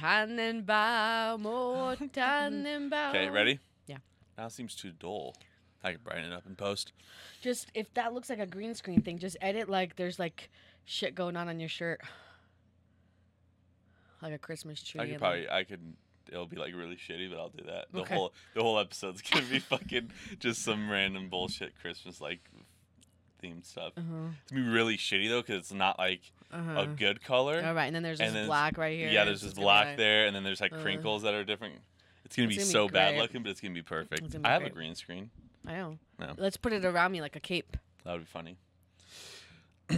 Tannenbaum, oh Tannenbaum. Okay, ready? Yeah. Now it seems too dull. I can brighten it up in post. Just if that looks like a green screen thing, just edit like there's like shit going on on your shirt, like a Christmas tree. I could and, probably, I could. It'll be like really shitty, but I'll do that. The Okay. whole, the whole episode's gonna be fucking just some random bullshit Christmas like themed stuff. uh-huh, It's gonna be really shitty though, because it's not like uh-huh. a good color. All right, and then there's and this black right here. Yeah, there's this black like- there, and then there's like Uh. crinkles that are different. It's gonna It's be gonna be so bad looking, but it's gonna be perfect. Gonna be I have a green screen. I know. No. Let's put it around me like a cape. That would be funny.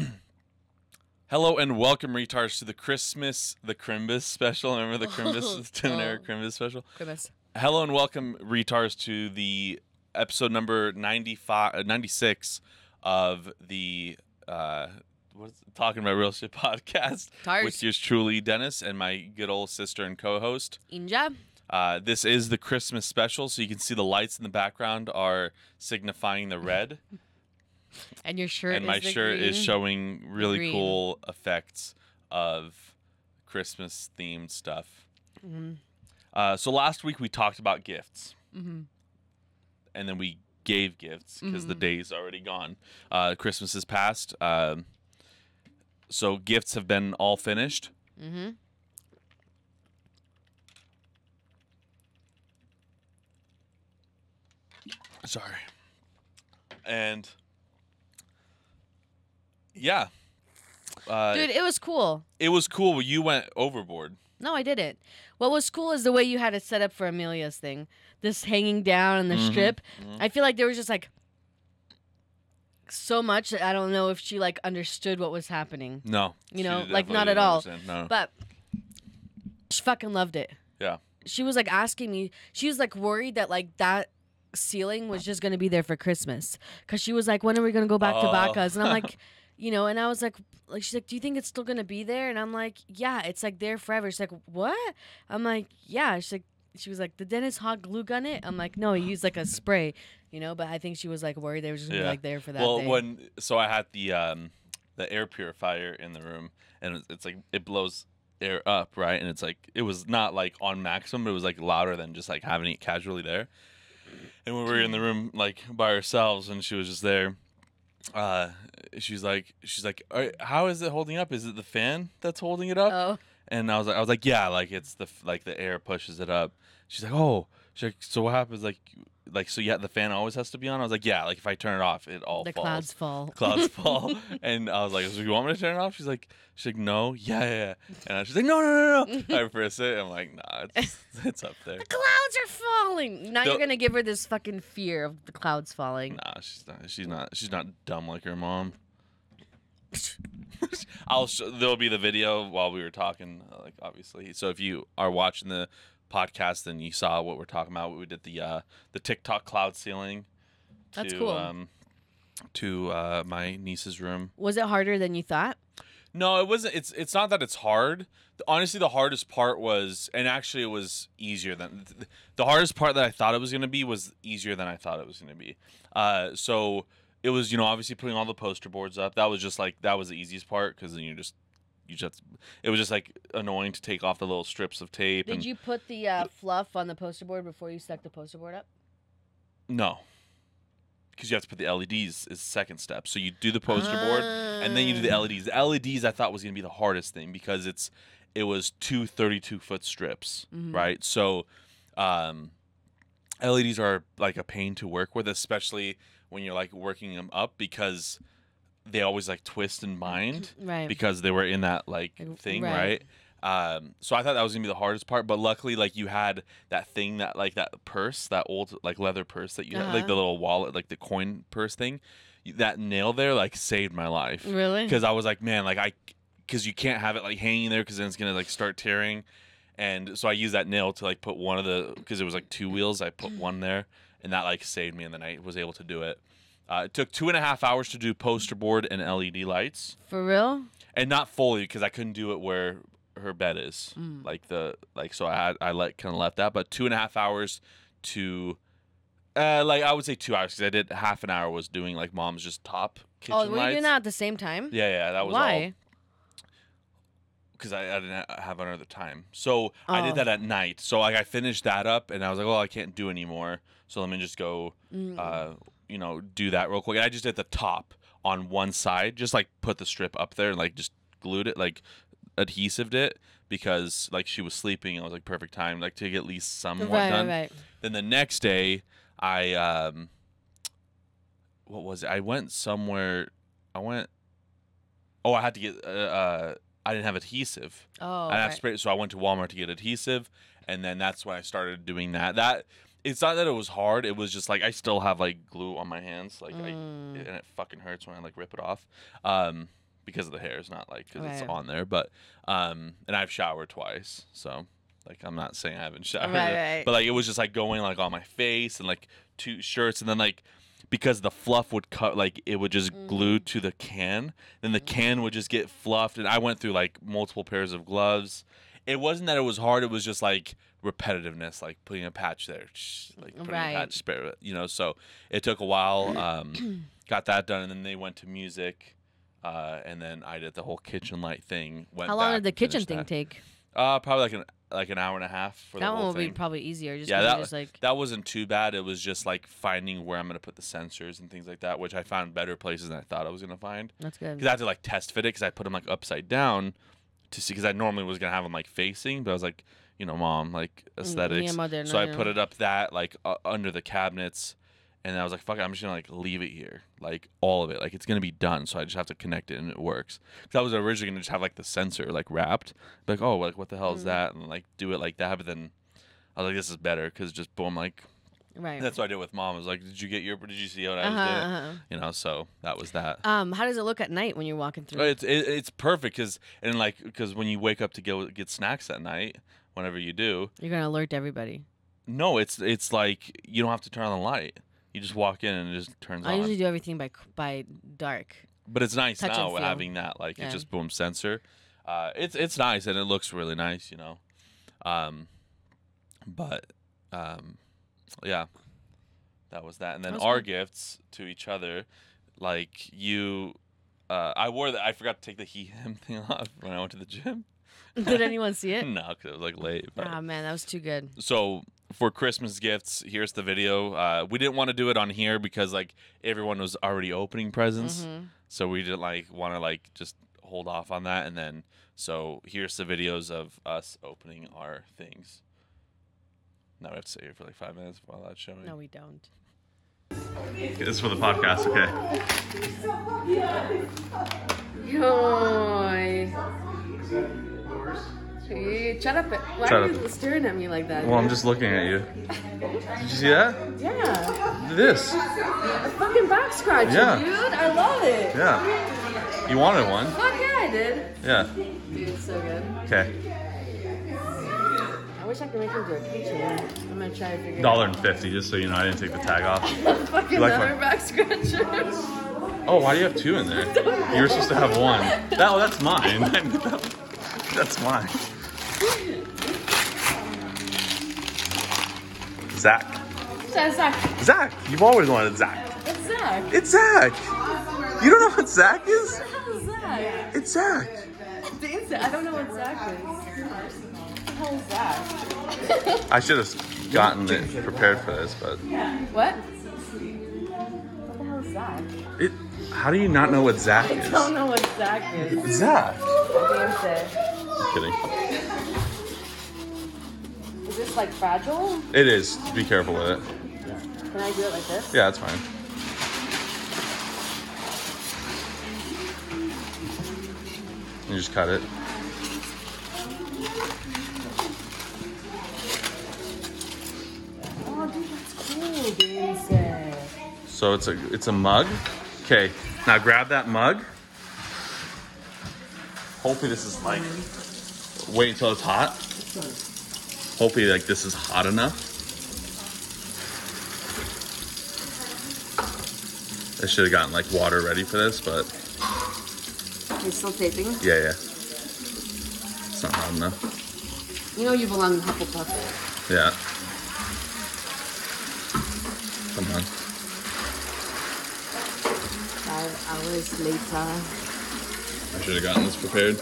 Hello and welcome, retards, to the Christmas, the Crimbus special. Remember the Crimbus, Tim and Eric Oh. Crimbus special? Goodness. Hello and welcome, retards, to the episode number 95, uh, 96 of the uh, what's Talking About Real Shit podcast Tars. with yours truly, Dennis, and my good old sister and co host. Inja. Uh, this is the Christmas special, so you can see the lights in the background are signifying the red, And your shirt and is my the shirt is showing really green. cool effects of Christmas themed stuff. Mhm. Uh, so last week we talked about gifts, Mhm. and then we gave gifts because the Mhm. day's already gone. Uh, Christmas is past, um, so gifts have been all finished. Mm-hmm. Sorry. And yeah, uh, Dude, it was cool. it was cool. You went overboard. No, I didn't. What was cool is the way you had it set up for Amelia's thing. This hanging down and the Mhm, strip. mhm. I feel like there was just like so much that I don't know if she like understood what was happening. No, You know, like, not at all. No. But she fucking loved it. Yeah. She was like asking me. She was like worried that like that ceiling was just gonna be there for Christmas because she was like, when are we gonna go back to Oh. Bacca's? And I'm like, you know, and I was like, like she's like, do you think it's still gonna be there? And I'm like, yeah, it's like there forever. She's like, what? I'm like, yeah. She's like, she was like, the Dennis Hogg glue gun it? I'm like, no, he used like a spray, you know. But I think she was like worried they were just gonna Yeah. be like there for that. well, day. when so I had the um, the air purifier in the room, and it's, it's like it blows air up, right? And it's like it was not like on maximum, but it was like louder than just like having it casually there. And when we were in the room like by ourselves, and she was just there, uh, she's like, she's like, "All right, how is it holding up? Is it the fan that's holding it up? oh, And I was like, I was like, yeah, like it's the f- like the air pushes it up. She's like, oh, she's like, so what happens? Like, like so yeah, the fan always has to be on. I was like, yeah, like if I turn it off, it all the falls. clouds fall. Clouds fall. And I was like, so you want me to turn it off? She's like, she's like, no, yeah, yeah. yeah. And I, she's like, no, no, no, no. I press it. I'm like, nah, it's it's up there. The clouds are falling. Now The- you're gonna give her this fucking fear of the clouds falling. Nah, she's not. She's not. She's not dumb like her mom. I'll. Sh- there'll be the video while we were talking. Like obviously, so if you are watching the podcast and you saw what we're talking about, we did the uh, the TikTok cloud ceiling. That's to, cool. Um, to uh, my niece's room. Was it harder than you thought? No, it wasn't. It's it's not that it's hard. Honestly, the hardest part was, and actually, it was easier than the hardest part that I thought it was going to be was easier than I thought it was going to be. Uh, so it was, you know, obviously putting all the poster boards up. That was just like that was the easiest part because then you just you just it was just like annoying to take off the little strips of tape. Did and, you put the uh, fluff on the poster board before you stuck the poster board up? No, because you have to put the LEDs is the second step. So you do the poster board. and then you do the Ah. LEDs. The LEDs I thought was gonna be the hardest thing because it's it was two 32 foot strips, Mhm. right? So um, LEDs are like a pain to work with, especially when you're like working them up because they always like twist and bind Right. because they were in that like thing, right. right? Um, so I thought that was gonna be the hardest part, but luckily, like you had that thing that like that purse, that old like leather purse that you had, like Uh-huh. the little wallet, like the coin purse thing. That nail there like saved my life really? because I was like, man, like I, because you can't have it like hanging there because then it's gonna like start tearing, and so I used that nail to like put one of the because it was like two wheels. I put one there, and that like saved me, and then I was able to do it. Uh, it took two and a half hours to do poster board and LED lights, For real? and not fully because I couldn't do it where her bed is, Mm. like the like. So I had I let kind of left that, but two and a half hours to. Uh, like I would say two hours because I did half an hour was doing like mom's just top kitchen Oh, were you lights. doing that at the same time? Yeah, yeah, that was all Why? because I, I didn't ha- have another time. So I Oh. did that at night. So like I finished that up, and I was like, "Oh, I can't do anymore." So let me just go, Mm. uh, you know, do that real quick. And I just did the top on one side, just like put the strip up there and like just glued it, like adhesived it because like she was sleeping. It was like perfect time, like to get at least somewhat right, done. right. Then the next day, I um, what was it? I went somewhere. I went. Oh, I had to get. Uh, uh I didn't have adhesive. Oh, I didn't right. spray, so I went to Walmart to get adhesive, and then that's when I started doing that. That it's not that it was hard. It was just like I still have like glue on my hands, like I, Mm. and it fucking hurts when I like rip it off, um, because of the hair. It's not like because it's Right. on there, but um, and I've showered twice, so like I'm not saying I haven't showered, Right, right. but like it was just like going like on my face and like two shirts, and then like because the fluff would cut like it would just glue Mm. to the can then the can would just get fluffed and i went through like multiple pairs of gloves it wasn't that it was hard it was just like repetitiveness like putting a patch there like putting Right. a patch you know so it took a while um got that done and then they went to music uh, and then I did the whole kitchen light thing. Went How long did the kitchen thing that. take? Uh, probably like an like an hour and a half for That the one will be probably easier. Just Yeah, that- just like that wasn't too bad. It was just like finding where I'm gonna put the sensors and things like that, which I found better places than I thought I was gonna find. that's good. Because I had to like test fit it because I put them like upside down to see. Because I normally was gonna have them like facing, but I was like, you know, mom, like aesthetics. so I yeah. put it up that like uh, under the cabinets, and I was like, fuck it, I'm just gonna like leave it here, like all of it, like it's gonna be done. So I just have to connect it and it works. Because I was originally gonna just have like the sensor like wrapped, like oh like what the hell is Mm. that, and like do it like that. But then I was like, this is better because just boom like Right. that's what I did with mom. I was like, did you get your? Did you see what I uh-huh, did? uh-huh. You know, so that was that. Um, how does it look at night when you're walking through? It's it, it's perfect because and like because when you wake up to go get snacks at night, whenever you do, You're gonna alert everybody. no, it's it's like you don't have to turn on the light. You just walk in and it just turns on. I on. usually do everything by c- by dark. but it's nice touch and now feel. having that like Yeah. it's just boom sensor. Uh, it's it's nice and it looks really nice, you know. Um, but um, yeah, that was that. And then That's our gifts to each other, like you. Uh, I wore that. I forgot to take the he him thing off when I went to the gym. Did anyone see it? no, because it was like late. But Ah man, that was too good. so for Christmas gifts, here's the video. Uh, we didn't want to do it on here because like everyone was already opening presents, Mhm. so we didn't like want to like just hold off on that. And then so here's the videos of us opening our things. Now we have to sit here for like five minutes while that's showing. No, we don't. This is for the podcast. Okay. Yo! Shut up! Why Shut are up. you staring at me like that? Well, I'm just looking at you. Did you see that? Yeah, This. a fucking back scratcher, Yeah. dude. I love it. Yeah. You wanted one. Fuck yeah, I did. Yeah. Dude, it's so good. Okay. I wish I could make into a keychain. I'm gonna try to figure Dollar and fifty, just so you know, I didn't take the tag off. out. Fucking like another my- back scratcher. Oh, why do you have two in there? You were supposed to have one. That, oh, that's mine. that's mine. Zach. That's Zach. Zach. You've always wanted Zach. It's Zach. It's Zach. You don't know what Zach is? What the hell is Zach? It's Zach. The instant. I don't know what Zach is. Hell is Zach? I should have gotten it prepared for this, but What? What the hell is Zach? it. How do you not know what Zach I don't know what Zach is. Zach. Shit. Kidding. Is this like fragile? It is. Be careful with it. Can I do it like this? Yeah, that's fine. You just cut it. Oh, dude, that's cool, Vincent. So it's a it's a mug. Okay, now grab that mug. Hopefully this is like. Wait until it's hot. Hopefully like this is hot enough. I should have gotten like water ready for this, but You're still taping? yeah, yeah. It's not hot enough. You know you belong in Hufflepuff. Yeah. Come on. Five hours later. I should have gotten this prepared.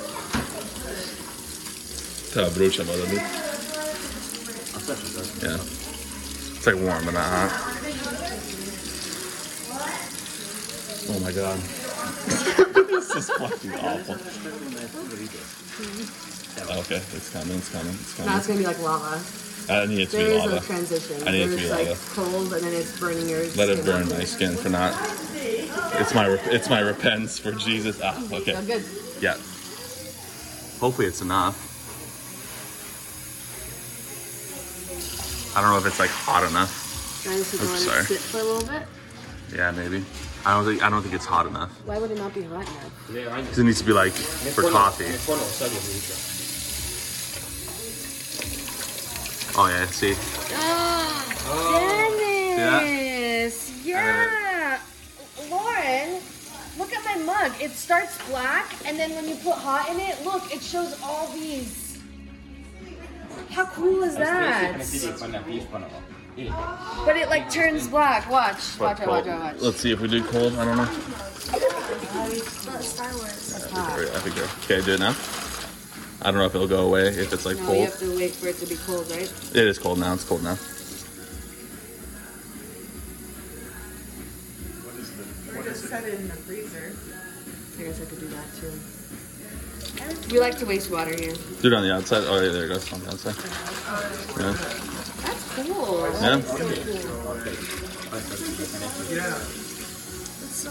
Te brucia, brother. Yeah. It's like warm, but not hot. Oh my god. this is fucking awful. Okay, it's coming, it's coming, it's coming. it's gonna be like lava. I need it to There be is a transition. I need it to There's be like lava. cold and then it's burning your Let it skin burn my skin for not. It's my it's my repentance for Jesus. Ah, okay. Oh, good. Yeah. Hopefully it's enough. I don't know if it's like hot enough. Can I just Oops, sorry. sit for a little bit? Yeah, maybe. I don't think I don't think it's hot enough. Why would it not be hot enough? 'Cause it needs to be like for coffee. Oh yeah, see. Dennis, yeah. Lauren, look at my mug. It starts black, and then when you put hot in it, look, it shows all these. How cool is that? But it like turns black. Watch, watch, watch, watch, watch. Let's see if we do cold. I don't know. Star Wars. Very epic there. Okay, do it now. I don't know if it'll go away if it's like No, you have to wait for it to be cold, right? It is cold now. It's cold now. Too. We like to waste water here. Do it on the outside. Oh yeah, there it goes on the outside. Yeah. That's cool. Yeah.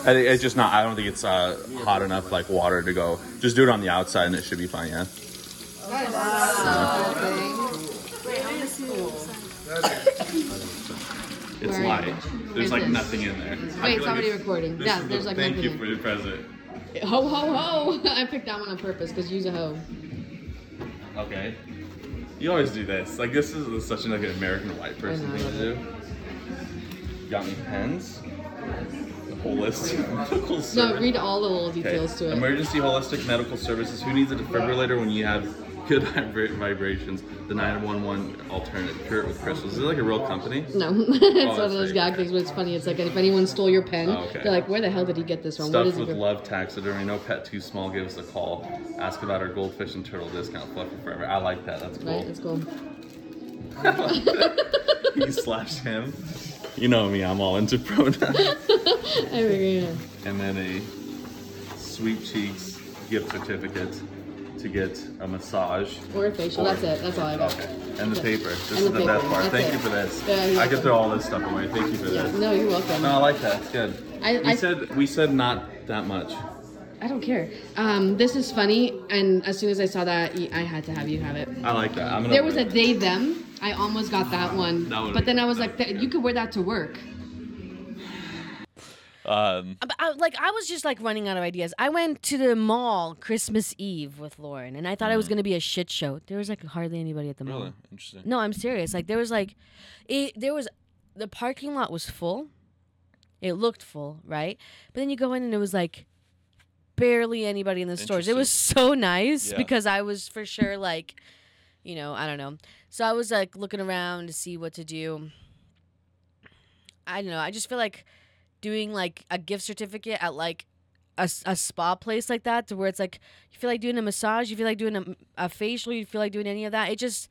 I think it's just not. I don't think it's uh, hot enough like water to go. Just do it on the outside and it should be fine. Yeah. It's Where- light. There's like this? nothing in there. Wait, feel it's already it's- recording. Yeah, there's the like Thank nothing you in for your present. Ho ho ho! I picked that one on purpose because use a hoe. Okay. You always do this. Like this is such an like an American white person thing to do. Got me pens. The holistic medical No, service. read all the little Okay. details to it. Emergency holistic medical services. Who needs a defibrillator when you have good vibrations? The 911 alternate. Cure it with crystals. Is it like a real company? No, it's oh, one of those gag things, but it's funny. It's like if anyone stole your pen, Oh, okay. they're like, "Where the hell did he get this from? What Stuffed is it?" with love taxidermy. No pet too small. Give us a call. Ask about our goldfish and turtle discount. Fluffy forever. I like that. That's cool. Right, it's cool. he slash him. You know me, I'm all into pronouns. I agree. and then a Sweet Cheeks gift certificate to get a massage. Or a facial. That's it. That's all I got. Okay. And the Yeah. paper. This And is the the best part. That's Thank it. you for this. Yeah, I can throw all this stuff away. Thank you for Yeah. this. No, you're welcome. No, I like that. It's good. I, We I, said we said not that much. I don't care. Um, this is funny, and as soon as I saw that, I had to have you have it. I like that. I'm gonna There was a they them. I almost got that one, That but then I was like, "Th- you could wear that to work. Um But I, like I was just like running out of ideas. I went to the mall Christmas Eve with Lauren, and I thought it was gonna be a shit show. There was like hardly anybody at the mall. really interesting. No, I'm serious. Like there was like, it there was, the parking lot was full. It looked full, right? But then you go in and it was like, barely anybody in the stores. It was so nice Yeah. because I was for sure like, you know, I don't know. So I was like looking around to see what to do. I don't know. I just feel like doing like a gift certificate at like a, a spa place like that to where it's like you feel like doing a massage, you feel like doing a, a facial, you feel like doing any of that. It just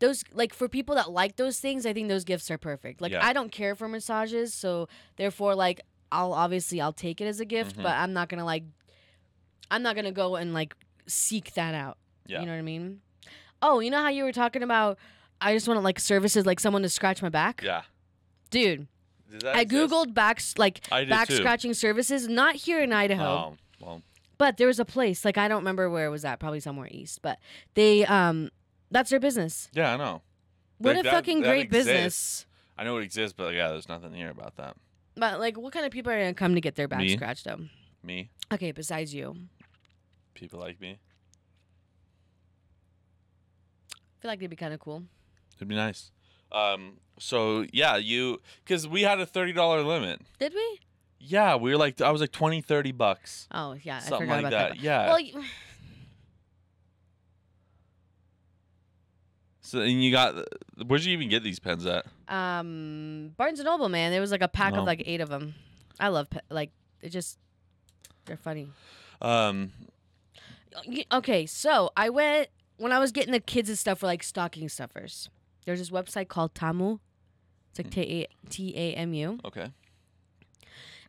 those like for people that like those things, I think those gifts are perfect. Like Yeah. I don't care for massages, so therefore like I'll obviously I'll take it as a gift, Mhm. but I'm not gonna like I'm not gonna go and like seek that out. Yeah. You know what I mean? Oh, you know how you were talking about I just want like services like someone to scratch my back? Yeah. Dude, I exist? googled back like I did back too. scratching services, not here in Idaho, Oh, well, but there was a place like I don't remember where it was at, probably somewhere east, but they um that's their business. yeah, I know. What Like, a that- fucking that great exists. business. I know it exists, but yeah, there's nothing here about that. But like, what kind of people are gonna come to get their back Me. scratched up? Me, Okay, besides you, people like me. I feel like they'd be kind of cool. It'd be nice. Um. So yeah, you because we had a thirty dollar limit. Did we? Yeah, we were like I was like 20, 30 bucks. Oh yeah, I Something forgot like about that. that. Yeah. Well, y- So and you got where'd you even get these pens at? um, Barnes and Noble, man, there was like a pack No. of like eight of them. I love pe- like it just they're funny. Um. Okay, so I went when I was getting the kids and stuff for like stocking stuffers, there's this website called Temu. It's like T A T A M U, Okay.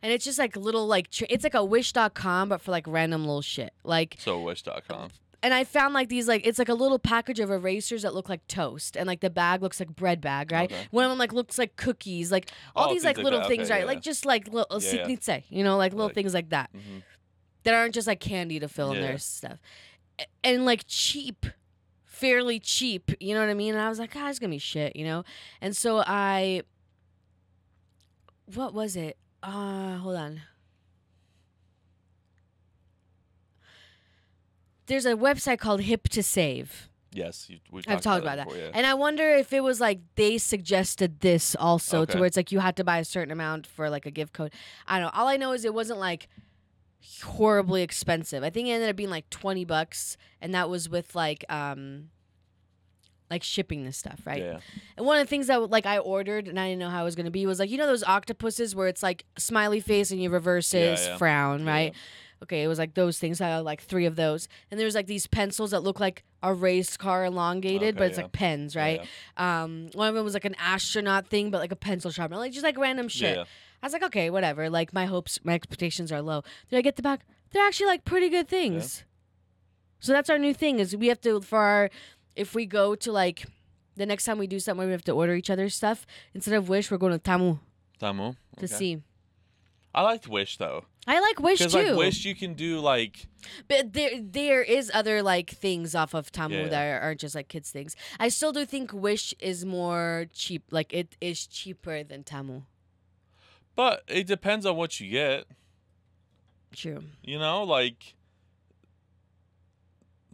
and it's just like little like tr- it's like a Wish.com but for like random little shit. Like, So wish.com. and I found like these like it's like a little package of erasers that look like toast, and like the bag looks like bread bag, right? Okay. One of them like looks like cookies, like all Oh, these like like little that. things, Okay, right? yeah, Like yeah. just like little Yeah, yeah. you know, like little Like- things like that hmm that aren't just like candy to fill in Yeah. their stuff, A- and like cheap, fairly cheap. You know what I mean? And I was like, ah, it's gonna be shit, you know. And so I, what was it? Uh, hold on. There's a website called Hip to Save. Yes, you, we've I've talked about it that. before, yeah. And I wonder if it was like they suggested this also Okay. to where it's like you had to buy a certain amount for like a gift code. I don't know. All I know is it wasn't like horribly expensive. I think it ended up being like 20 bucks and that was with like um like shipping this stuff, right? Yeah. And one of the things that like I ordered and I didn't know how it was going to be was like you know those octopuses where it's like smiley face and you reverse Yeah, yeah. frown, Yeah. right? Okay, it was like those things. I had like three of those, and there's like these pencils that look like a race car elongated, but it's yeah. like pens, Yeah, right? Um, one of them was like an astronaut thing, but like a pencil sharpener, like just like random shit. Yeah. I was like, okay, whatever. Like my hopes, my expectations are low. Did I get the back? They're actually like pretty good things. So that's our new thing is we have to for our if we go to like the next time we do something we have to order each other stuff instead of Wish, we're going to Temu Temu. to see. I liked Wish though, I like Wish too, like Wish you can do like but there there is other like things off of Temu Yeah. that aren't just like kids things. I still do think Wish is more cheap. Like it is cheaper than Temu. But it depends on what you get. True. You know, like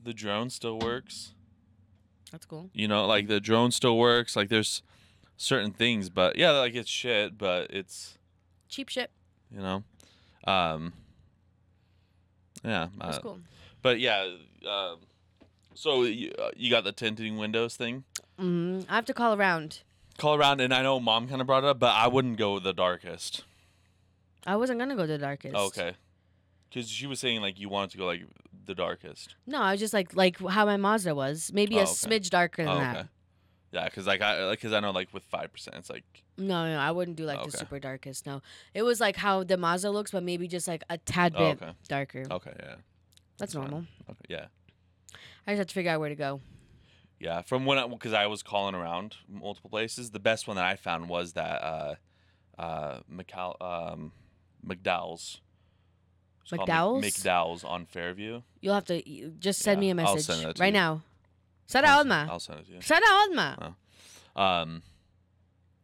the drone still works. That's cool. You know, like the drone still works. Like there's certain things, but yeah, like it's shit, but it's Cheap shit. you know, um, yeah. That's uh, cool. But yeah, um, so you, uh, you got the tinting windows thing. hmm I have to call around. Call around, and I know mom kind of brought it up, but I wouldn't go the darkest. I wasn't gonna go the darkest. Oh, okay. Because she was saying like you wanted to go like the darkest. No, I was just like like how my Mazda was. Maybe Oh, a okay. smidge darker than Oh, that. okay. Yeah, because like I like because I know like with five percent, it's like No, no, I wouldn't do like Okay. the super darkest. No, it was like how the Mazda looks, but maybe just like a tad Oh, bit okay. darker. okay, yeah, That's normal. okay, yeah, I just have to figure out where to go. Yeah. From when because I, was calling around multiple places, the best one that I found was that uh, uh, McCall um, McDowell's. It's called Mc- McDowell's? McDowell's on Fairview. You'll have to just send me Yeah, a I'll message send that to right you. now. Sada I'll send- Alma. I'll send it to you. Sada Alma. um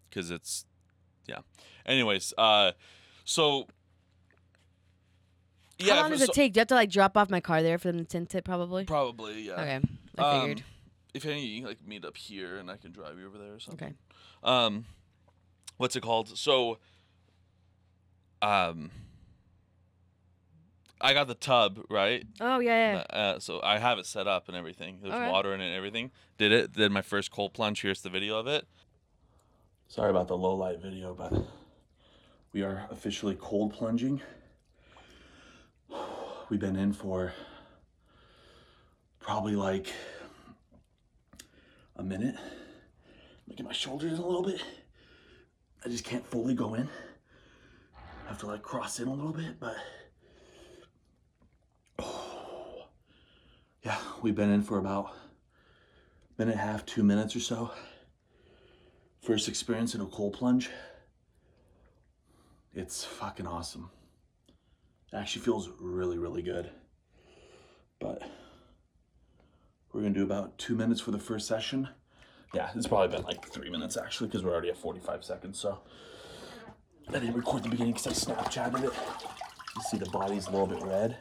because it's yeah anyways uh so yeah How long does so- it take? Do you have to like drop off my car there for them to tint it? Probably. probably yeah Okay, I Um, figured. If any you can, like meet up here and i can drive you over there or something. Okay. um what's it called? So um i got the tub right? Oh yeah, yeah. uh, so i have it set up and everything. There's Alright. water in it and everything. Did it did my first cold plunge. Here's the video of it. Sorry about the low light video but we are officially cold plunging. We've been in for probably like a minute look at my shoulders a little bit i just can't fully go in I have to like cross in a little bit but yeah, we've been in for about minute and a half, two minutes or so. First experience in a cold plunge. It's fucking awesome. It actually feels really, really good. But we're gonna do about two minutes for the first session. Yeah, it's probably been like three minutes actually, because we're already at 45 seconds. So I didn't record the beginning because I Snapchatted it. You see the body's a little bit red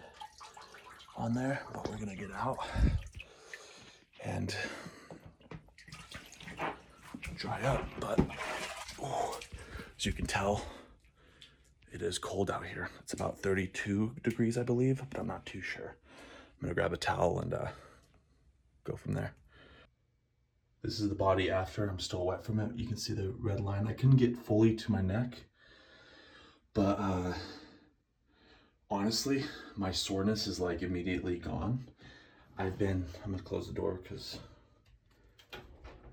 on there, but we're gonna get out and dry up. But oh, as you can tell, it is cold out here. It's about 32 degrees, I believe, but I'm not too sure. I'm gonna grab a towel and uh, go from there. This is the body after. I'm still wet from it. You can see the red line. I couldn't get fully to my neck, but uh, honestly, my soreness is like immediately gone. I've been. I'm gonna close the door because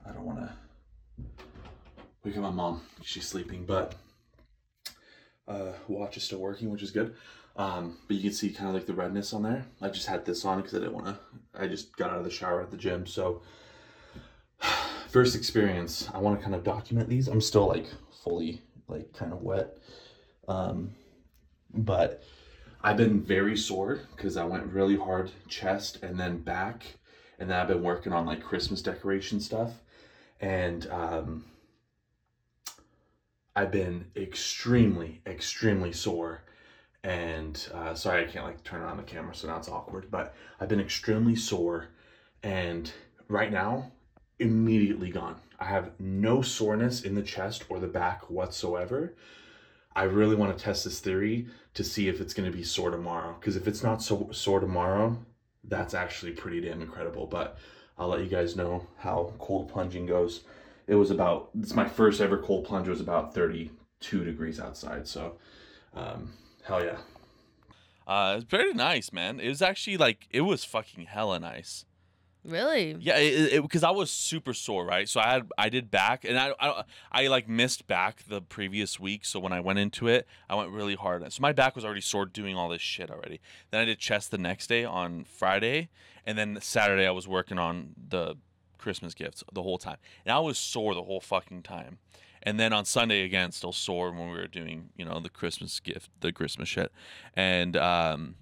I don't want to wake up my mom. She's sleeping, but uh, watch is still working, which is good. Um, but you can see kind of like the redness on there. I just had this on because I didn't want to. I just got out of the shower at the gym, so first experience. I want to kind of document these. I'm still like fully like kind of wet, um, but I've been very sore because I went really hard chest and then back, and then I've been working on like Christmas decoration stuff, and um, I've been extremely, extremely sore. And uh, sorry, I can't like turn on the camera, so now it's awkward. But I've been extremely sore, and right now, immediately gone. I have no soreness in the chest or the back whatsoever. I really want to test this theory to see if it's going to be sore tomorrow. Because if it's not so sore tomorrow, that's actually pretty damn incredible. But I'll let you guys know how cold plunging goes. It was about it's my first ever cold plunge. It was about 32 degrees outside. So, um, hell yeah. Uh, it's very nice, man. It was actually like it was fucking hella nice. Really? Yeah, it because I was super sore, right? So I had I did back, and I, I I like missed back the previous week. So when I went into it, I went really hard. So my back was already sore doing all this shit already. Then I did chest the next day on Friday, and then Saturday I was working on the Christmas gifts the whole time, and I was sore the whole fucking time. And then on Sunday again, still sore when we were doing you know the Christmas gift, the Christmas shit, and um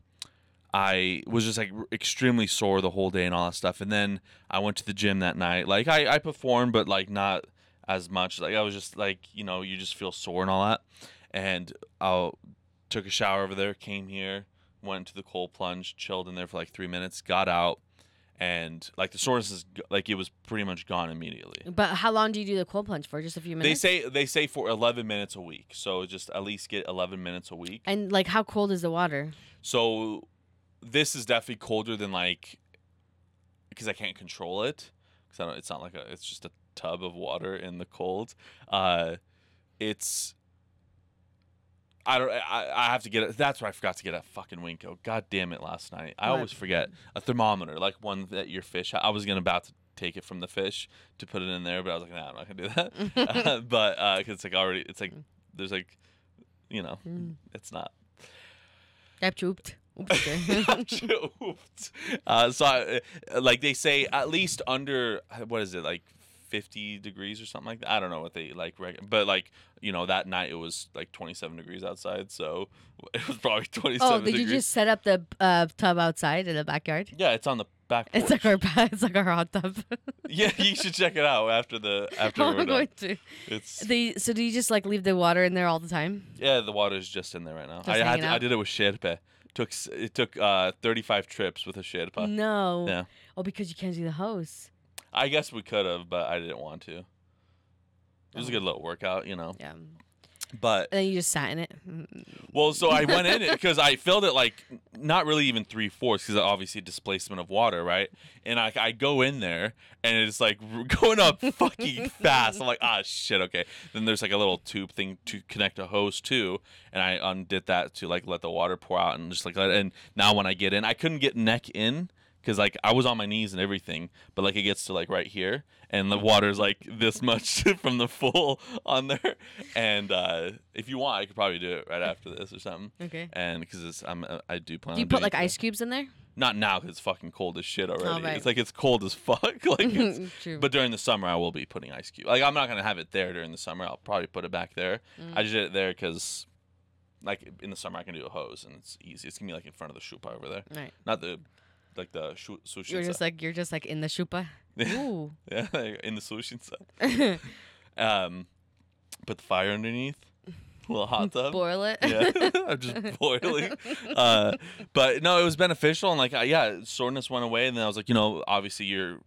I was just like extremely sore the whole day and all that stuff. And then I went to the gym that night. Like I, I performed, but like not as much. Like I was just like, you know, you just feel sore and all that. And I took a shower over there, came here, went to the cold plunge, chilled in there for like three minutes, got out, and like the soreness is like it was pretty much gone immediately. But how long do you do the cold plunge for? Just a few minutes. They say they say for eleven minutes a week, so just at least get eleven minutes a week. and like, how cold is the water? So this is definitely colder than like because I can't control it because I don't. It's not like a. It's just a tub of water in the cold. Uh, it's. I don't. I, I have to get it. That's why I forgot to get a fucking WinCo. God damn it! Last night I What? always forget a thermometer, like one that your fish. I was gonna about to take it from the fish to put it in there, but I was like, nah, I'm not gonna do that. but because it's like already, it's like there's like, you know, Mm. it's not. I've chooped. Oops, okay. Choked. uh, so, I, uh, like they say, at least under what is it like fifty degrees or something like that. I don't know what they like, but like you know that night it was like twenty seven degrees outside, so it was probably twenty seven oh, did degrees. you just set up the uh, tub outside in the backyard? Yeah, it's on the back. Porch. It's like our it's like our hot tub. yeah, you should check it out after the after Oh, we're I'm done. going to. It's The so do you just like leave the water in there all the time? yeah, the water's just in there right now. Just I had to, I did it with Sherpa. Took it took uh thirty five trips with a Sherpa. no. Yeah. Oh, because you can't do the hose. I guess we could have, but I didn't want to. It was a Oh. good little workout, you know. Yeah. But And then you just sat in it. well, so I went in it because I filled it like not really even three fourths because obviously displacement of water, right? And I, I go in there and it's like going up fucking fast. I'm like, ah, shit, okay. Then there's like a little tube thing to connect a hose to, and I undid that to like let the water pour out and just like let. And now when I get in, I couldn't get neck in because like I was on my knees and everything, but like it gets to like right here, and the water's like this much from the full on there. And uh, if you want, I could probably do it right after this or something. Okay. And because I'm uh, I do plan. Do you put like it. ice cubes in there? Not now because it's fucking cold as shit already. Oh, right. It's like it's cold as fuck. like, it's, True. but during the summer I will be putting ice cube. Like I'm not gonna have it there during the summer. I'll probably put it back there. Mm. I just did it there because. Like in the summer, I can do a hose and it's easy. It's gonna be like in front of the shupa over there, right. not the, like the shu- sushi. You're just like you're just like in the shupa. Ooh. Yeah, in the sushi side. Um, put the fire underneath, a little hot tub. Boil it. yeah, I'm just boiling. Uh, but no, it was beneficial, and like, uh, yeah, soreness went away, and then I was like, you know, obviously your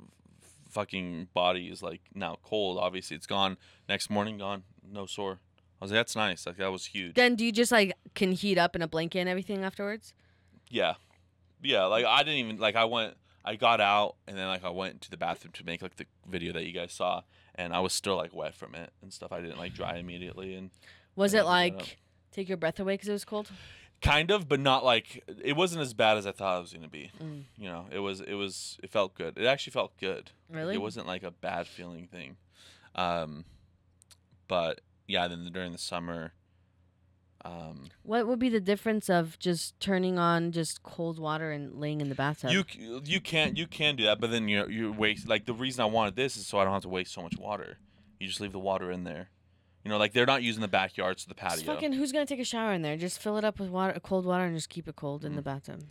fucking body is like now cold. Obviously, it's gone. Next morning, gone. No sore. I was like, that's nice. Like that was huge. then do you just like can heat up in a blanket and everything afterwards? Yeah, yeah. Like I didn't even like I went. I got out and then like I went to the bathroom to make like the video that you guys saw, and I was still like wet from it and stuff. I didn't like dry immediately, and Was Yeah, it I can do that. like take your breath away because it was cold? kind of, but not like it wasn't as bad as I thought it was gonna be. Mm. You know, it was it was it felt good. It actually felt good. Really? it wasn't like a bad feeling thing. Um, but yeah, then during the summer, um, What would be the difference of just turning on just cold water and laying in the bathtub? you c- you can't you can do that, but then you you waste like the reason I wanted this is so I don't have to waste so much water. You just leave the water in there. You know, like they're not using the backyards, the Just patio. fucking who's gonna take a shower in there? Just fill it up with water, cold water, and just keep it cold Mm. in the bathtub.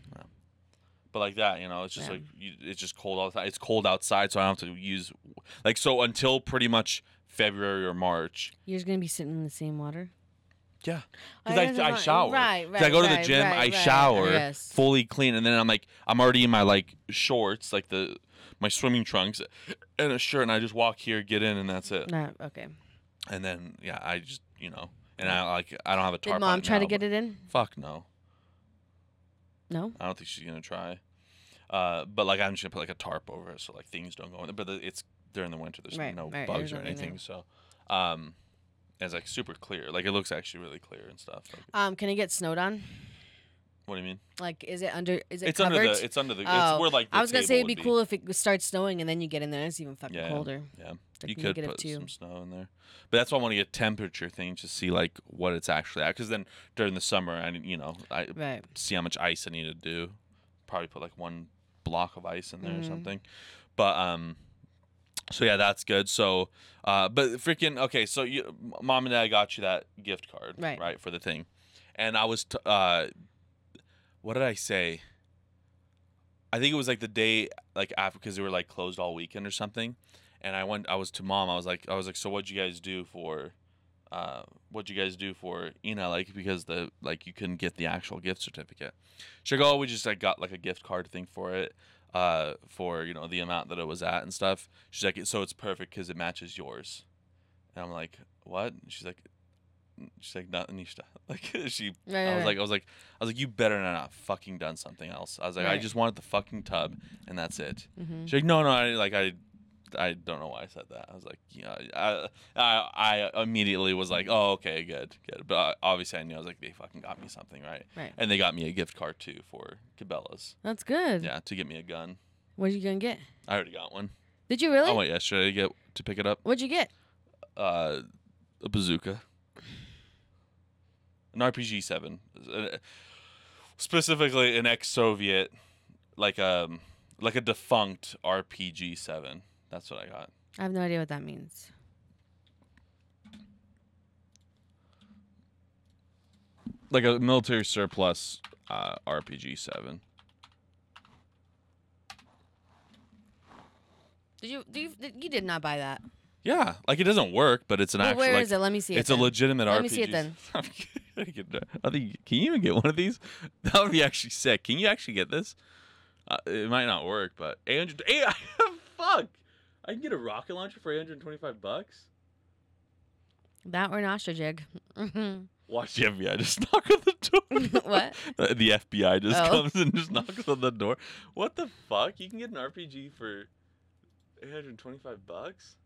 But like that, you know, it's just Yeah. like you, it's just cold outside. It's cold outside, so I don't have to use like so until pretty much February or March. You're just gonna be sitting in the same water. Yeah, because yeah, I, I shower. Right, right. I go to the right, gym, right, I right. shower, Yes. fully clean, and then I'm like, I'm already in my like shorts, like the my swimming trunks, and a shirt, and I just walk here, get in, and that's it. Nah, okay. And then yeah, I just you know, and I like I don't have a tarp. Did mom try to get it in? Fuck no, No. I don't think she's gonna try. Uh, but like I'm just gonna put like a tarp over it so like things don't go in. But the, it's during the winter. There's no bugs or there. anything. So, um, it's like super clear. Like it looks actually really clear and stuff. Like, Um, can it get snowed on? what do you mean? Like, is it under? Is it it's covered? under the. It's under the. Oh, it's where like. The I was gonna say it'd be would cool if it starts snowing and then you get in there. It's even fucking Yeah, colder. Yeah, Like you could put two. some snow in there, but that's why I want to get temperature thing to see like what it's actually at. Because then during the summer, I you know I Right. see how much ice I need to do. Probably put like one block of ice in there Mhm. or something. But um, so yeah, that's good. So uh, but freaking okay. So you, mom and dad got you that gift card, Right. Right for the thing, and I was t- uh, what did I say? I think it was like the day like after because they were like closed all weekend or something, and I went. I was to mom. I was like, I was like, so what'd you guys do for? Uh, what'd you guys do for Ina? Like because the like you couldn't get the actual gift certificate. She's like, oh, we just like got like a gift card thing for it, uh, for you know the amount that it was at and stuff. She's like, so it's perfect because it matches yours. And I'm like, what? She's like, she's like, nothing. Nisha. Like she Right. I was right, like, I was like, I was like, you better not have fucking done something else. I was like, I just wanted the fucking tub, and that's it. hmm She's like, no, no, I like, I, I don't know why I said that. I was like, yeah, I, I, I immediately was like, oh, okay, good, good. But uh, obviously, I knew I was like, they fucking got me something, right? Right. And they got me a gift card too for Cabela's. That's good. Yeah, to get me a gun. What are you gonna get? I already got one. Did you really? I went yesterday to get to pick it up. What'd you get? Uh, a bazooka. An RPG seven, specifically an ex-Soviet, like um, like a defunct RPG seven. That's what I got. I have no idea what that means. Like a military surplus uh, RPG seven. Did you? Do you? You did not buy that. Yeah, like it doesn't work, but it's an Well, actual. where like, is it? Let me see it. It's a then. legitimate Let RPG. me see it then. I'm kidding. I think can you even get one of these? That would be actually sick. Can you actually get this? Uh, it might not work, but 800 eight, fuck. I can get a rocket launcher for 825 bucks. That or an ostrich egg. Watch the FBI just knock on the door. What? Uh, The FBI just Oh. comes and just knocks on the door. What the fuck? You can get an RPG for 825 bucks?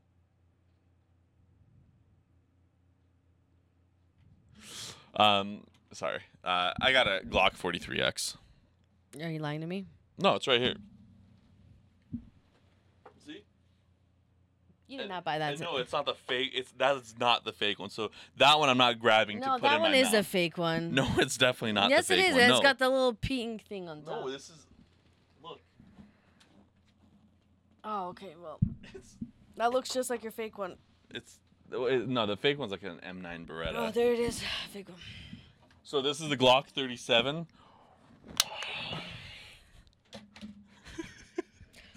Um, sorry. Uh, I got a Glock 43X. Are you lying to me? No, it's right here. See? You did not buy that. No, it's not the fake. It's that is not the fake one. So that one I'm not grabbing to no, put that in one my is a fake one. No, it's definitely not. yes, the it fake is. One. and No. It's got the little pink thing on top. no, this is. Look, Oh, okay. Well, it's that looks just like your fake one. it's no. The fake one's like an M9 Beretta. Oh, there it is. Fake one. So this is the Glock 37.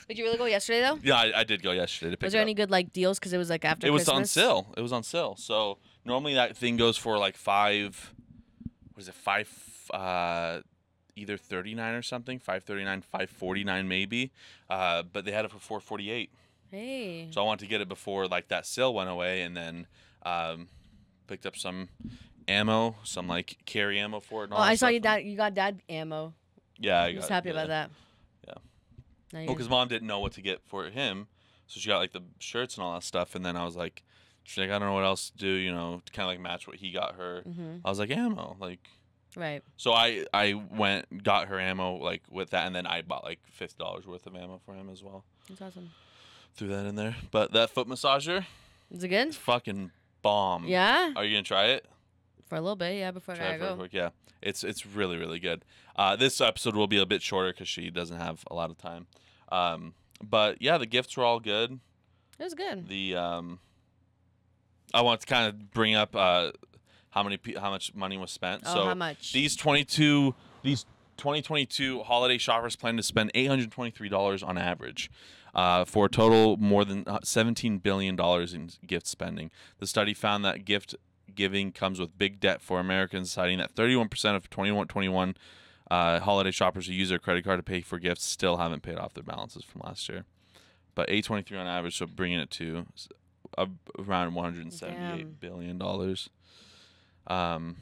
Did you really go yesterday though? Yeah, I, I did go yesterday to pick up. Was it there up. any good like deals? Because it was like after it was on Christmas? sale. It was on sale. So normally that thing goes for like five. What is it? Five. Uh, either thirty nine or something. Five thirty nine, five forty nine maybe. Uh, but they had it for four forty eight. Hey. So I wanted to get it before like that sale went away, and then um, picked up some ammo, some like carry ammo for it. And Oh, I saw stuff. you dad. You got dad ammo. Yeah, I I was happy about that. You're- because mom didn't know what to get for him, so she got like the shirts and all that stuff. And then I was like, she's like, I don't know what else to do, you know, to kind of like match what he got her. Mhm. I was like, ammo, like Right. So I I went got her ammo like with that, and then I bought like fifty dollars worth of ammo for him as well. That's awesome. Threw that in there. But that foot massager, Is it good? it's fucking bomb. Yeah. Are you gonna try it? For a little bit, yeah. Before I gotta go. quick. Yeah, it's it's really really good. Uh, this episode will be a bit shorter because she doesn't have a lot of time. Um, but yeah, the gifts were all good. It was good. The um, I want to kind of bring up uh, how many how much money was spent. Oh, so how much? these twenty two these 2022 holiday shoppers plan to spend $823 on average. Uh, for a total more than uh, $17 billion in gift spending. The study found that gift giving comes with big debt for Americans, citing that 31% of 2121 uh, holiday shoppers who use their credit card to pay for gifts still haven't paid off their balances from last year. But 823 on average, so bringing it to around 178 Damn. billion dollars. Um,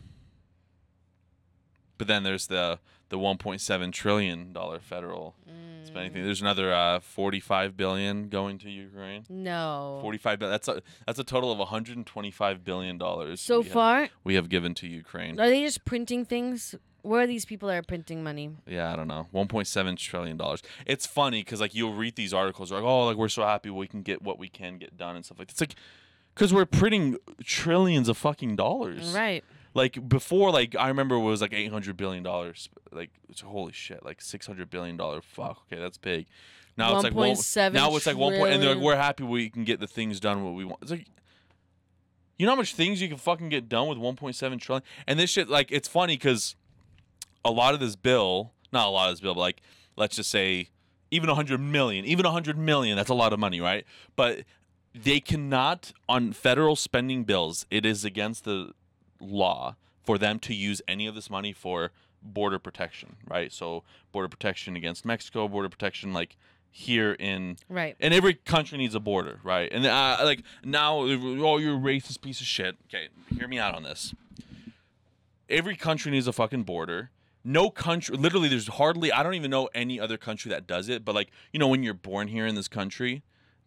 but then there's the the 1.7 trillion dollar federal spending Mm. thing. There's another uh, 45 billion going to Ukraine. No. 45 that's a that's a total of 125 billion dollars So we have- far, we have given to Ukraine. are they just printing things? Where are these people that are printing money? Yeah, I don't know. 1.7 trillion dollars. It's funny cuz like you'll read these articles like oh like we're so happy we can get what we can get done and stuff like that. It's like cuz we're printing trillions of fucking dollars. Right. Like before like I remember it was like 800 billion dollars like it's holy shit like 600 billion dollar fuck okay that's big. Now it's like one, 1.7 now it's like one point and they're like we're happy we can get the things done what we want. It's like you know how much things you can fucking get done with 1.7 trillion and this shit like it's funny cuz a lot of this bill, not a lot of this bill, but like let's just say even 100 million, even 100 million, that's a lot of money, right? But they cannot on federal spending bills, it is against the law for them to use any of this money for border protection, right? So border protection against Mexico, border protection like here in Right. and every country needs a border, right? And uh, like now, oh, you're a racist piece of shit. Okay, hear me out on this. Every country needs a fucking border. No country, literally, there's hardly. I don't even know any other country that does it. But like, you know, when you're born here in this country,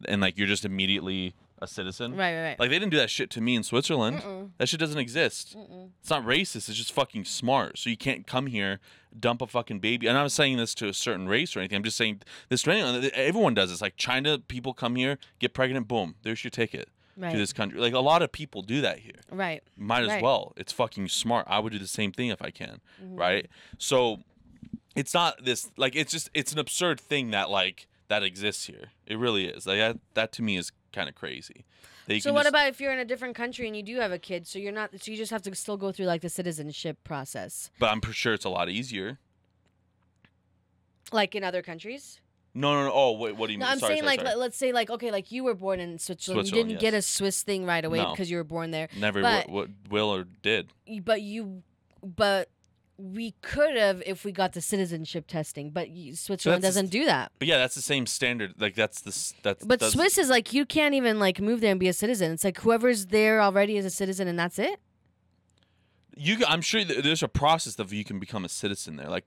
and like you're just immediately a citizen, Right. Right. Right. Like they didn't do that shit to me in Switzerland. Mm-mm. That shit doesn't exist. Mm-mm. It's not racist. It's just fucking smart. So you can't come here, dump a fucking baby. And I'm not saying this to a certain race or anything. I'm just saying this to anyone. Everyone does this. Like China people come here, get pregnant, boom, there's your ticket Right. to this country. Like a lot of people do that here. Right. Might as Right. well. It's fucking smart. I would do the same thing if I can. Mhm. Right? So it's not this like it's just it's an absurd thing that like that exists here. It really is. Like that, that to me is kind of crazy. You So what just- about if you're in a different country and you do have a kid? So you're not. So you just have to still go through like the citizenship process, But I'm sure it's a lot easier. like in other countries. No, no, no. Oh, wait. What do you No, mean? I'm sorry, saying sorry, like sorry. let- let's say like okay, like you were born in Switzerland. you didn't get a. Swiss thing right away No. because you were born there. Never but- what, what will or did. But you, but we could have if we got the citizenship testing. But you, Switzerland the doesn't do that. But yeah, that's the same standard. Like that's the that's. But that's, Swiss is like you can't even like move there and be a citizen. It's like whoever's there already is a citizen and that's it. You, I'm sure th- there's a process that you can become a citizen there. Like,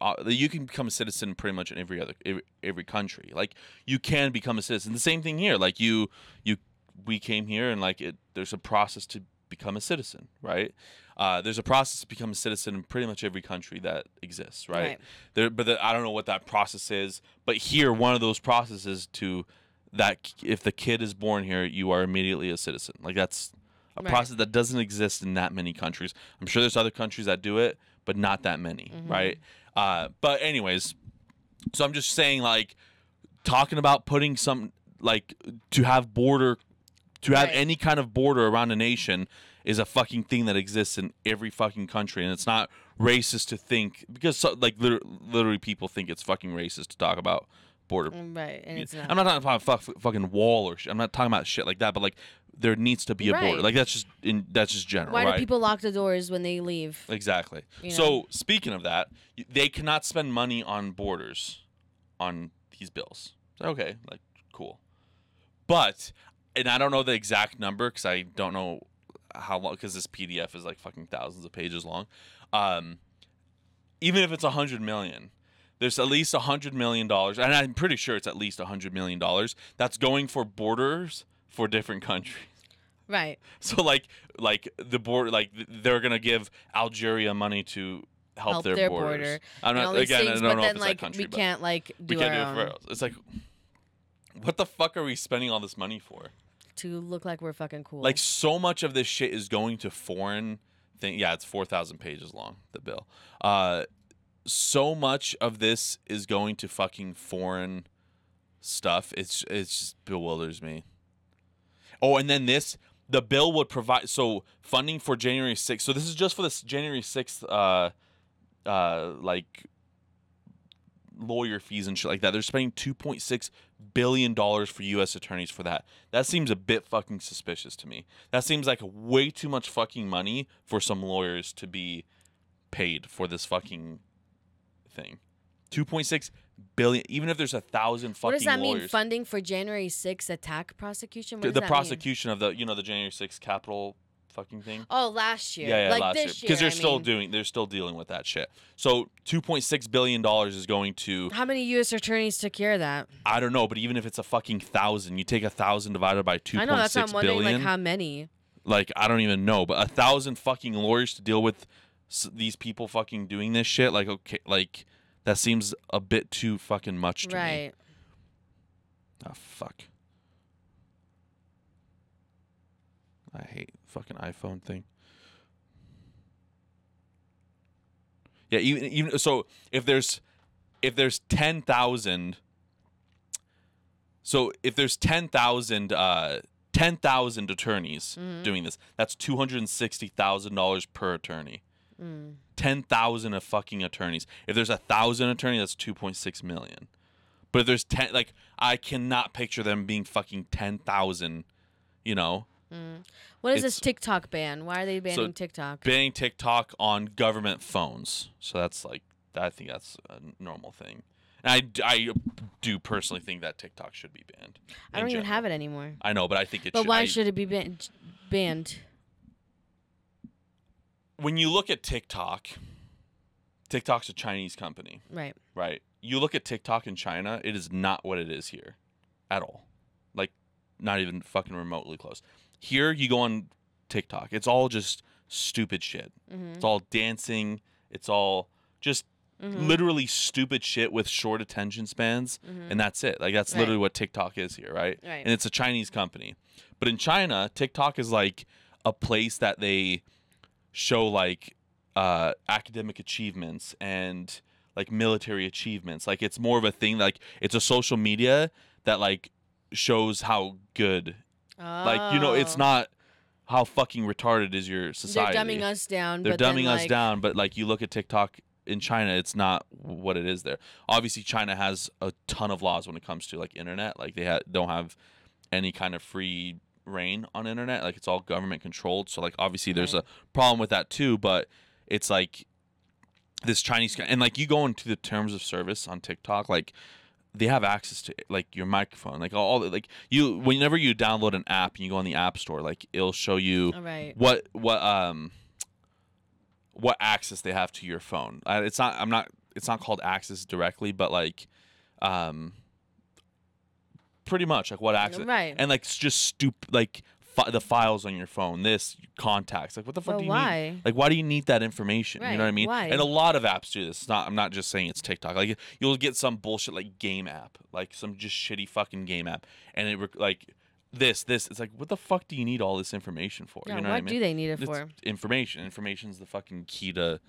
uh, you can become a citizen pretty much in every other every, every country. Like, you can become a citizen. The same thing here. Like you, you, we came here and like it. There's a process to become a citizen, right? Uh, there's a process to become a citizen in pretty much every country that exists, right? Right. There, but the, I don't know what that process is. But here, one of those processes to that if the kid is born here, you are immediately a citizen. Like that's a Right. process that doesn't exist in that many countries. I'm sure there's other countries that do it, but not that many, Mhm. right? Uh, but anyways, so I'm just saying like talking about putting some like to have border to have Right. any kind of border around a nation is a fucking thing that exists in every fucking country and it's not racist to think because so, like liter- literally people think it's fucking racist to talk about border Mm, Right, and it's not. I'm not talking about fuck, fucking wall or shit. I'm not talking about shit like that, but like there needs to be a border. Right. Like that's just in that's just general, Why right? do people lock the doors when they leave? exactly. you So speaking of that, they cannot spend money on borders on these bills. So, okay, like cool. But and I don't know the exact number because I don't know how long because this PDF is like fucking thousands of pages long. Um, even if it's a hundred million, there's at least a hundred million dollars, and I'm pretty sure it's at least a hundred million dollars that's going for borders for different countries. Right. So like like the board like they're gonna give Algeria money to help, Help their, their borders. border. I'm not again. things, I don't but know then if it's like that country, we but can't like do we can't our do it own for ours. It's like, what the fuck are we spending all this money for? To look like we're fucking cool. Like so much of this shit is going to foreign thing. Yeah, it's four thousand pages long. The bill. Uh, so much of this is going to fucking foreign stuff. It's it's just bewilders me. Oh, and then this the bill would provide so funding for January 6th. So this is just for this January 6th uh uh like lawyer fees and shit like that. They're spending 2.6 billion dollars for US attorneys for that. That seems a bit fucking suspicious to me. That seems like way too much fucking money for some lawyers to be paid for this fucking thing. 2.6 billion even if there's a thousand fucking what does that lawyers. mean? Funding for January 6th attack prosecution? What the that mean? prosecution of the you know the January 6th Capitol fucking thing. Oh, last year. Yeah, yeah, like last year because they're I still mean. doing they're still dealing with that shit. So 2.6 billion dollars is going to How many U.S. attorneys took care of that? I don't know, but even if it's a fucking thousand, you take a thousand divided by 2.6 I know that's I'm wondering. billion, Like how many? like I don't even know, but a thousand fucking lawyers to deal with s- these people fucking doing this shit. Like okay, like that seems a bit too fucking much to me. Right. Oh fuck. I hate fucking iPhone thing. Yeah, even even so if there's if there's 10,000 so if there's 10,000 uh 10,000 attorneys Mhm. doing this, that's $260,000 per attorney. Mm. 10,000 of fucking attorneys. If there's a 1,000 attorneys, that's 2.6 million. But if there's 10 like I cannot picture them being fucking 10,000, you know. Mm. What is this TikTok ban? Why are they banning TikTok? Banning TikTok on government phones. So that's like I think that's a normal thing. And I, I do personally think that TikTok should be banned. I don't even have it anymore. I know, but I think it But should. why I- should it be ban- banned? when you look at TikTok, TikTok's a Chinese company. Right. right? You look at TikTok in China, it is not what it is here at all. Like, not even fucking remotely close. Here, you go on TikTok, it's all just stupid shit. Mm-hmm. It's all dancing, it's all just Mhm. literally stupid shit with short attention spans, Mhm. and that's it. Like, that's Right. literally what TikTok is here, right? Right. And it's a Chinese company. But in China, TikTok is like a place that they show like uh, academic achievements and like military achievements. Like it's more of a thing. Like it's a social media that like shows how good. Like you know, it's Oh. not how fucking retarded is your society. They're dumbing us down. They're but then, dumbing us like, down, but like you look at TikTok in China, it's not what it is there. Obviously, China has a ton of laws when it comes to like internet. Like they ha- don't have any kind of free reign on internet. Like it's all government controlled. So like obviously there's Right. a problem with that too. But it's like this Chinese guy, and like you go into the terms of service on TikTok, like they have access to like your microphone, like all the like you whenever you download an app and you go on the app store, like it'll show you All right. what what um what access they have to your phone. Uh, it's not I'm not it's not called access directly, but like um pretty much like what access Right. and like it's just stupid like fi- the files on your phone, this contacts. Like what the fuck But do you why? need? Like why do you need that information? You know what I mean? why? And a lot of apps do this. It's not I'm not just saying it's TikTok. Like you'll get some bullshit like game app, like some just shitty fucking game app and it rec- like this this it's like what the fuck do you need all this information for? Yeah, you know what what I mean? do they need it It's for? information. Information's the fucking key to,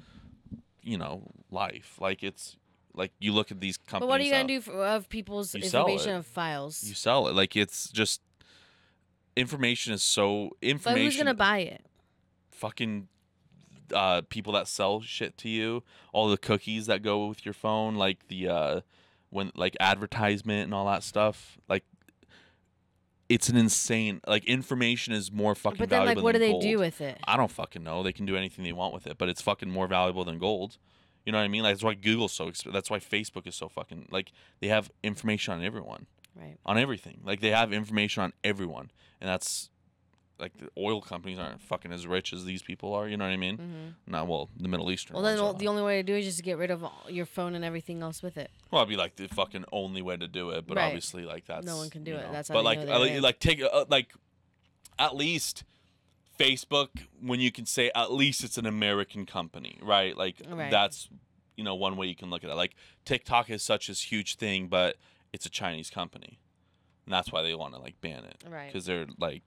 you know, life. Like it's like you look at these companies. But what are you gonna do for, of people's information of files? You sell it. Like it's just information is so but information. who's gonna buy it? fucking uh, people that sell shit to you, all the cookies that go with your phone, like the uh, when like advertisement and all that stuff. Like it's an insane. Like information is more fucking But then, like, what do they gold. do with it? I don't fucking know. They can do anything they want with it, but it's fucking more valuable than gold. You know what I mean? Like, that's why Google's so. Exp- that's why Facebook is so fucking like they have information on everyone, Right. on everything. Like they have information on everyone, and that's like the oil companies aren't fucking as rich as these people are. You know what I mean? hmm Not well, the Middle Eastern. Well, then ones the only way to do it is just get rid of all, your phone and everything else with it. well, it'd be like the fucking only way to do it, but Right. obviously, like that's no one can do it. know. That's how but like, like, like take uh, like at least Facebook when you can say at least it's an American company, right? Like Right. that's you know one way you can look at it. Like TikTok is such a huge thing, but it's a Chinese company, and that's why they want to like ban it Right. because they're like,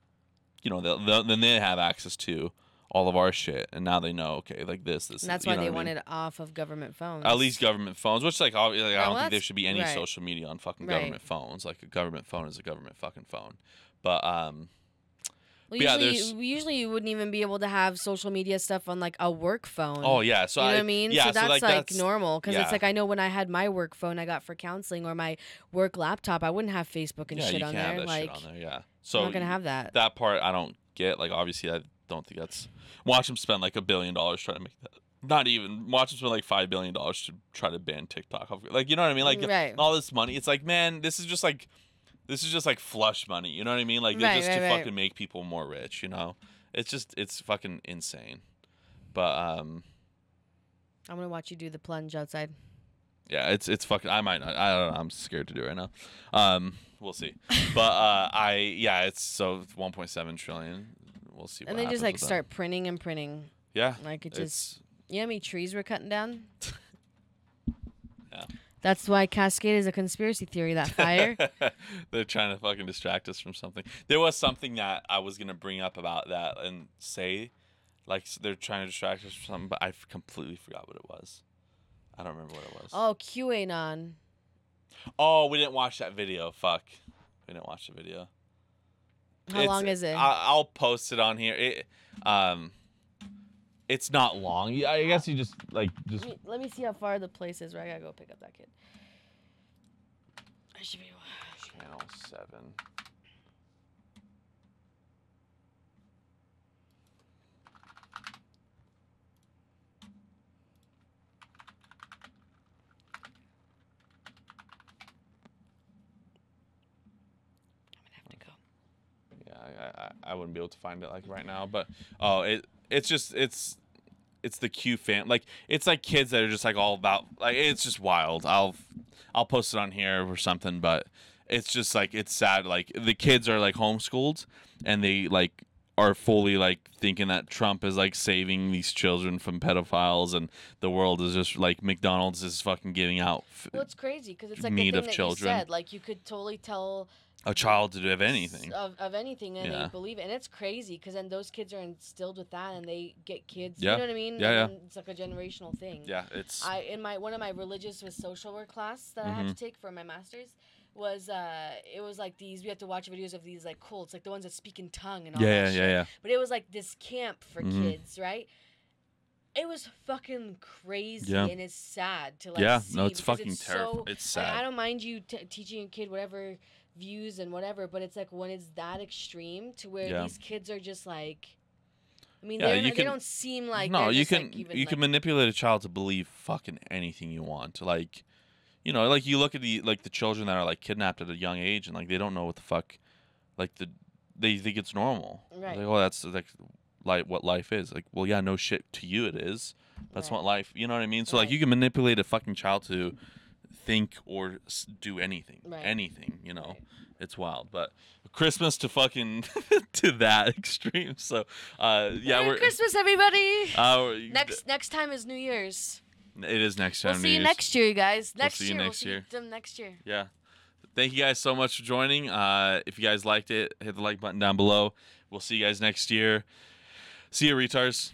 you know, they'll, they'll, then they have access to all of our shit, and now they know okay, like this, this. And that's why they want it off of government phones. At least government phones, which like, obvi- like I don't think there should be any right. social media on fucking Right. government phones. Like a government phone is a government fucking phone. But um, Well, yeah, usually, there's- usually you wouldn't even be able to have social media stuff on like a work phone. oh yeah, so you know I, what I mean? Yeah, so that's like, that's, normal because yeah. it's like I know when I had my work phone I got for counseling or my work laptop, I wouldn't have Facebook and yeah, shit on there. like shit on there. Yeah, so I'm so not gonna have that. that part I don't get. Like obviously, I don't think that's. Watch them spend like a billion dollars trying to make that. Not even watch them spend like five billion dollars to try to ban TikTok. Like you know what I mean? Like Right. all this money. It's like man, this is just like. This is just like flush money, you know what I mean? Like Right, just right, to right. fucking make people more rich, you know. It's just it's fucking insane. But um I'm gonna watch you do the plunge outside. yeah, it's it's fucking. I might not. I don't know. I'm scared to do it right now. Um, we'll see. But uh, I yeah, it's so 1.7 trillion. We'll see. and they just like with that. start printing and printing. Yeah, Like it just you know how many trees we're cutting down? Yeah. That's why Cascade is a conspiracy theory. That fire. They're trying to fucking distract us from something. There was something that I was gonna bring up about that and say, like they're trying to distract us from something, but I completely forgot what it was. I don't remember what it was. oh, QAnon. Oh, we didn't watch that video. Fuck, we didn't watch the video. How It's- long is it? I, I'll post it on here. It, um, it's not long. I guess you just like just. Let me, let me see how far the place is where I gotta go pick up that kid. I should be. Channel seven. I'm gonna have to go. Yeah, I, I, I wouldn't be able to find it like right now, but oh, it it's just it's it's the Q fam like it's like kids that are just like all about like it's just wild. I'll I'll post it on here or something, but it's just like it's sad. Like the kids are like homeschooled and they like are fully like thinking that Trump is like saving these children from pedophiles and the world is just like McDonald's is fucking giving out f- Well, it's crazy because it's like Meat the of thing that children. you said. Like you could totally tell a child to do of anything. of, of anything and Yeah. they believe it, and it's crazy because then those kids are instilled with that and they get kids. Yeah. You know what I mean? Yeah, and yeah. It's like a generational thing. Yeah, it's I in my one of my religious with social work class that I had mm-hmm. to take for my masters was uh it was like these we had to watch videos of these like cults like the ones that speak in tongue and all yeah, that yeah, shit. yeah. But it was like this camp for Mhm. kids, right? It was fucking crazy Yeah. and it's sad to like Yeah, see no, it's fucking it's terrifying. so- It's like, I don't mind you t- teaching a kid whatever views and whatever, but it's like when it's that extreme to where Yeah. these kids are just like. I mean, Yeah, you not- they can- don't seem like no, you can like, even, you like, can manipulate a child to believe fucking anything you want. Like, you know, like you look at the like the children that are like kidnapped at a young age and like they don't know what the fuck, like the they think it's normal. Right. Like, oh, that's like like what life is. Like, well, yeah, no shit to you it is. That's Right. what life. You know what I mean? So like you can manipulate a fucking child to think or do anything, Right. anything. You know. Right. It's wild, but Christmas to fucking to that extreme. So, uh, yeah, Merry we're Christmas, everybody. uh, next next time is New Year's. It is next time. We'll see you Year's. next year, you guys. We'll Next see you year. next we'll year. see them next year. Yeah. Thank you guys so much for joining. Uh, if you guys liked it, hit the like button down below. We'll see you guys next year. See you, retards.